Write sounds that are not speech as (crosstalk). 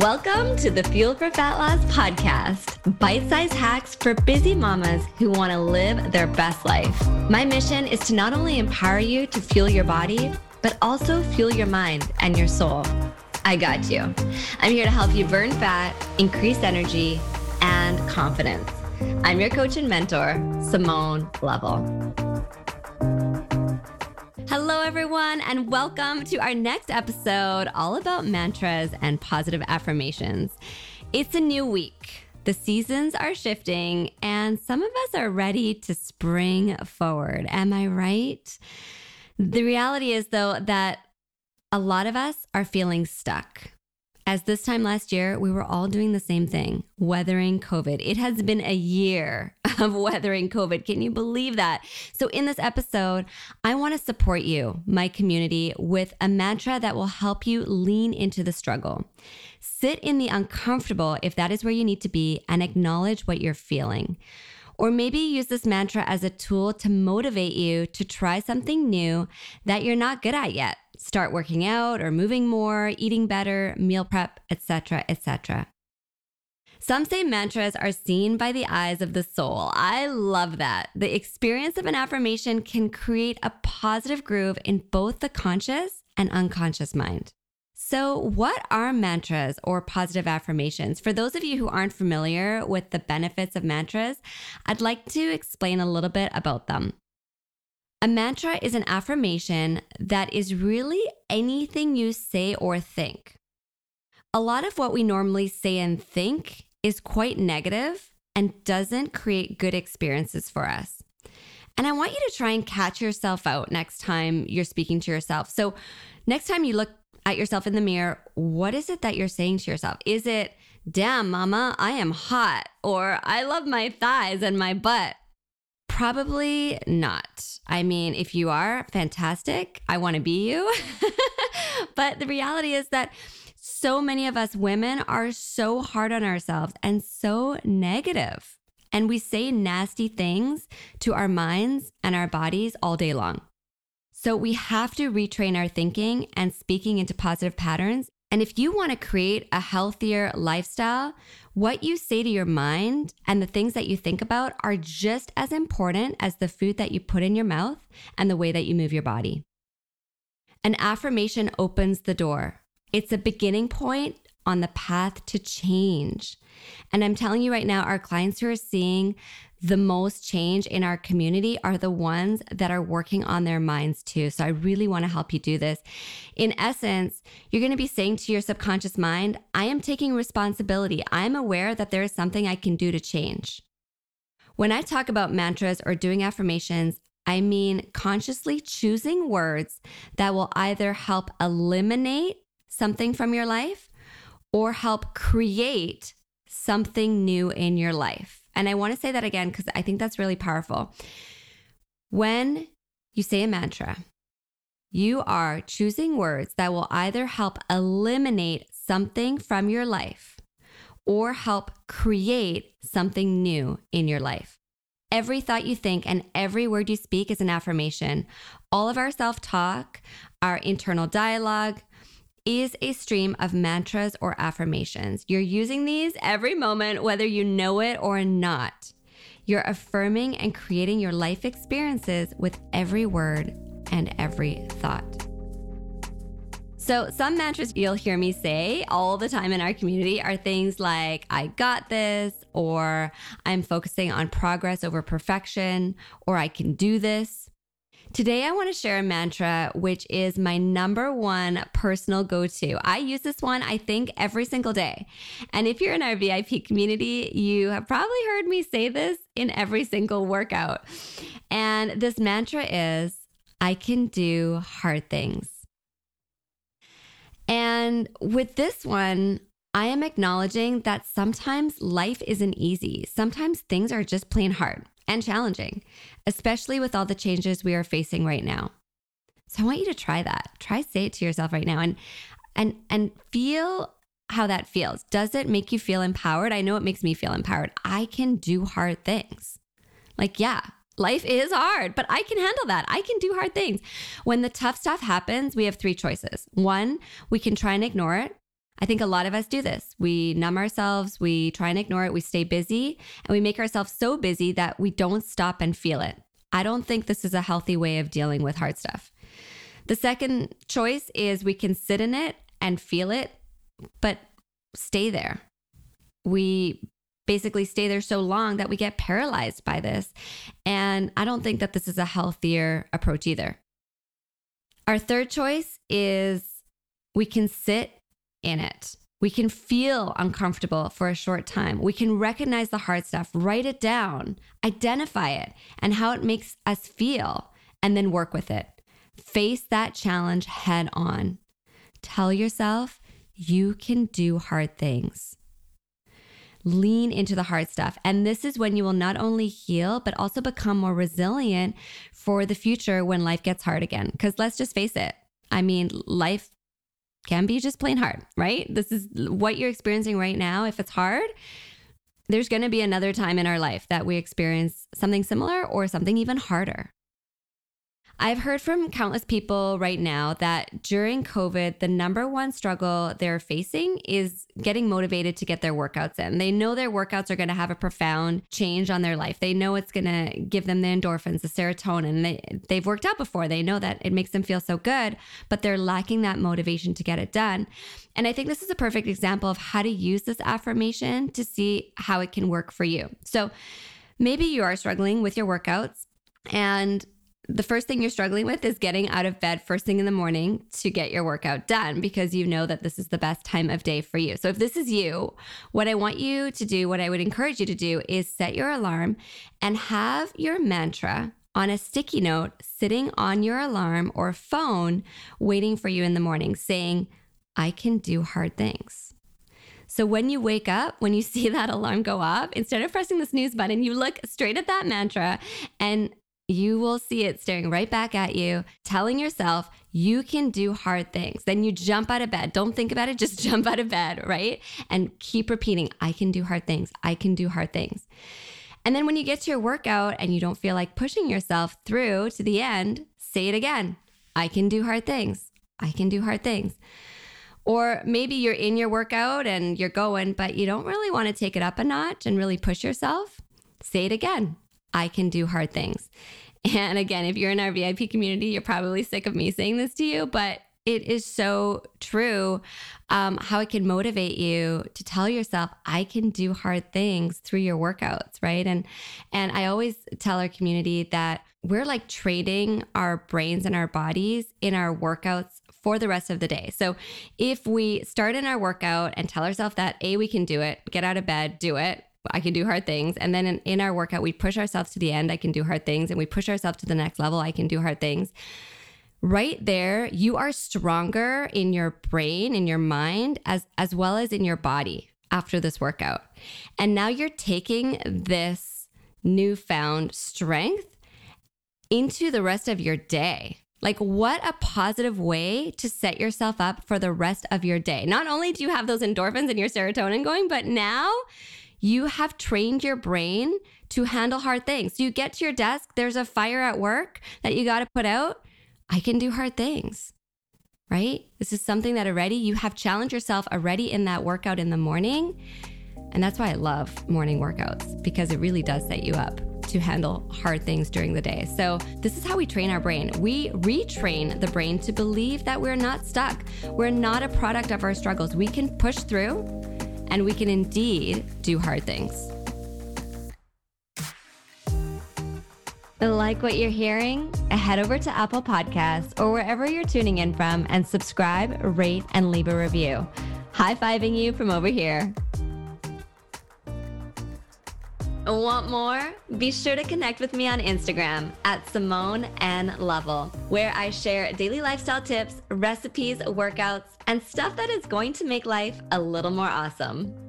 Welcome to the Fuel for Fat Loss podcast, bite sized hacks for busy mamas who want to live their best life. My mission is to not only empower you to fuel your body, but also fuel your mind and your soul. I got you. I'm here to help you burn fat, increase energy, and confidence. I'm your coach and mentor, Simone Lovell. Everyone, and welcome to our next episode all about mantras and positive affirmations. It's a new week. The seasons are shifting, and some of us are ready to spring forward. Am I right? The reality is, though, that a lot of us are feeling stuck. As this time last year, we were all doing the same thing, weathering COVID. It has been a year (laughs) of weathering COVID. Can you believe that? So, in this episode, I want to support you, my community, with a mantra that will help you lean into the struggle. Sit in the uncomfortable if that is where you need to be and acknowledge what you're feeling. Or maybe use this mantra as a tool to motivate you to try something new that you're not good at yet start working out or moving more, eating better, meal prep, etc., etc. Some say mantras are seen by the eyes of the soul. I love that. The experience of an affirmation can create a positive groove in both the conscious and unconscious mind. So, what are mantras or positive affirmations? For those of you who aren't familiar with the benefits of mantras, I'd like to explain a little bit about them. A mantra is an affirmation that is really anything you say or think. A lot of what we normally say and think is quite negative and doesn't create good experiences for us. And I want you to try and catch yourself out next time you're speaking to yourself. So, next time you look at yourself in the mirror, what is it that you're saying to yourself? Is it, damn, mama, I am hot, or I love my thighs and my butt? Probably not. I mean, if you are fantastic, I want to be you. (laughs) but the reality is that so many of us women are so hard on ourselves and so negative. And we say nasty things to our minds and our bodies all day long. So we have to retrain our thinking and speaking into positive patterns. And if you want to create a healthier lifestyle, what you say to your mind and the things that you think about are just as important as the food that you put in your mouth and the way that you move your body. An affirmation opens the door, it's a beginning point on the path to change. And I'm telling you right now, our clients who are seeing the most change in our community are the ones that are working on their minds too. So I really want to help you do this. In essence, you're going to be saying to your subconscious mind, I am taking responsibility. I'm aware that there is something I can do to change. When I talk about mantras or doing affirmations, I mean consciously choosing words that will either help eliminate something from your life or help create something new in your life. And I want to say that again because I think that's really powerful. When you say a mantra, you are choosing words that will either help eliminate something from your life or help create something new in your life. Every thought you think and every word you speak is an affirmation. All of our self talk, our internal dialogue, is a stream of mantras or affirmations. You're using these every moment, whether you know it or not. You're affirming and creating your life experiences with every word and every thought. So, some mantras you'll hear me say all the time in our community are things like, I got this, or I'm focusing on progress over perfection, or I can do this. Today, I want to share a mantra, which is my number one personal go to. I use this one, I think, every single day. And if you're in our VIP community, you have probably heard me say this in every single workout. And this mantra is I can do hard things. And with this one, I am acknowledging that sometimes life isn't easy. Sometimes things are just plain hard and challenging, especially with all the changes we are facing right now. So I want you to try that. Try say it to yourself right now and and and feel how that feels. Does it make you feel empowered? I know it makes me feel empowered. I can do hard things. Like, yeah, life is hard, but I can handle that. I can do hard things. When the tough stuff happens, we have three choices. One, we can try and ignore it I think a lot of us do this. We numb ourselves, we try and ignore it, we stay busy, and we make ourselves so busy that we don't stop and feel it. I don't think this is a healthy way of dealing with hard stuff. The second choice is we can sit in it and feel it, but stay there. We basically stay there so long that we get paralyzed by this. And I don't think that this is a healthier approach either. Our third choice is we can sit in it. We can feel uncomfortable for a short time. We can recognize the hard stuff, write it down, identify it and how it makes us feel, and then work with it. Face that challenge head on. Tell yourself you can do hard things. Lean into the hard stuff. And this is when you will not only heal, but also become more resilient for the future when life gets hard again. Because let's just face it. I mean, life can be just plain hard, right? This is what you're experiencing right now. If it's hard, there's going to be another time in our life that we experience something similar or something even harder. I've heard from countless people right now that during COVID, the number one struggle they're facing is getting motivated to get their workouts in. They know their workouts are going to have a profound change on their life. They know it's going to give them the endorphins, the serotonin. They, they've worked out before. They know that it makes them feel so good, but they're lacking that motivation to get it done. And I think this is a perfect example of how to use this affirmation to see how it can work for you. So maybe you are struggling with your workouts and the first thing you're struggling with is getting out of bed first thing in the morning to get your workout done because you know that this is the best time of day for you. So, if this is you, what I want you to do, what I would encourage you to do is set your alarm and have your mantra on a sticky note sitting on your alarm or phone waiting for you in the morning saying, I can do hard things. So when you wake up, when you (laughs) see that alarm go off, instead of pressing the snooze button, you look straight at that mantra and you will see it staring right back at you, telling yourself you can do hard things. Then you jump out of bed. Don't think about it, (laughs) just jump out of bed, right? And keep repeating, I can do hard things. I can do hard things. And then when you get to your workout and you don't feel like pushing yourself through to the end, say it again I can do hard things. I can do hard things. Or maybe you're in your workout and you're going, but you don't really want to take it up a notch and really push yourself. Say it again. I can do hard things. (laughs) And again, if you're in our VIP community, you're probably sick of me saying this to you, but it is so true um, how it can motivate you to tell yourself i can do hard things through your workouts right and and i always tell our community that we're like trading our brains and our bodies in our workouts for the rest of the day so if we start in our workout and tell ourselves that a we can do it get out of bed do it I can do hard things. And then in, in, our workout, we push ourselves to the end. I can do hard things. And we push ourselves to the next level. I can do hard things. Right there, you are stronger in your brain, in your mind, as, as well as in your body after this workout. And now you're taking this newfound strength into the rest of your day. Like, what a positive way to set yourself up for the rest of your day. Not only do you have those endorphins and your serotonin going, but now you have trained your brain to handle hard things. You get to your desk, there's a fire at work that you got to put out. I can do hard things, right? This is something that already you have challenged yourself already in that workout in the morning. And that's why I love morning workouts because it really does set you up to handle hard things during the day. So, this is how we train our brain. We retrain the brain to believe that we're not stuck. We're not a product of our struggles. We can push through and we can indeed do hard things. Like what you're hearing? Head over to Apple Podcasts or wherever you're tuning in from and subscribe, rate, and leave a review. High fiving you from over here. Want more? Be sure to connect with me on Instagram at Simone N Level, where I share daily lifestyle tips, recipes, workouts, and stuff that is going to make life a little more awesome.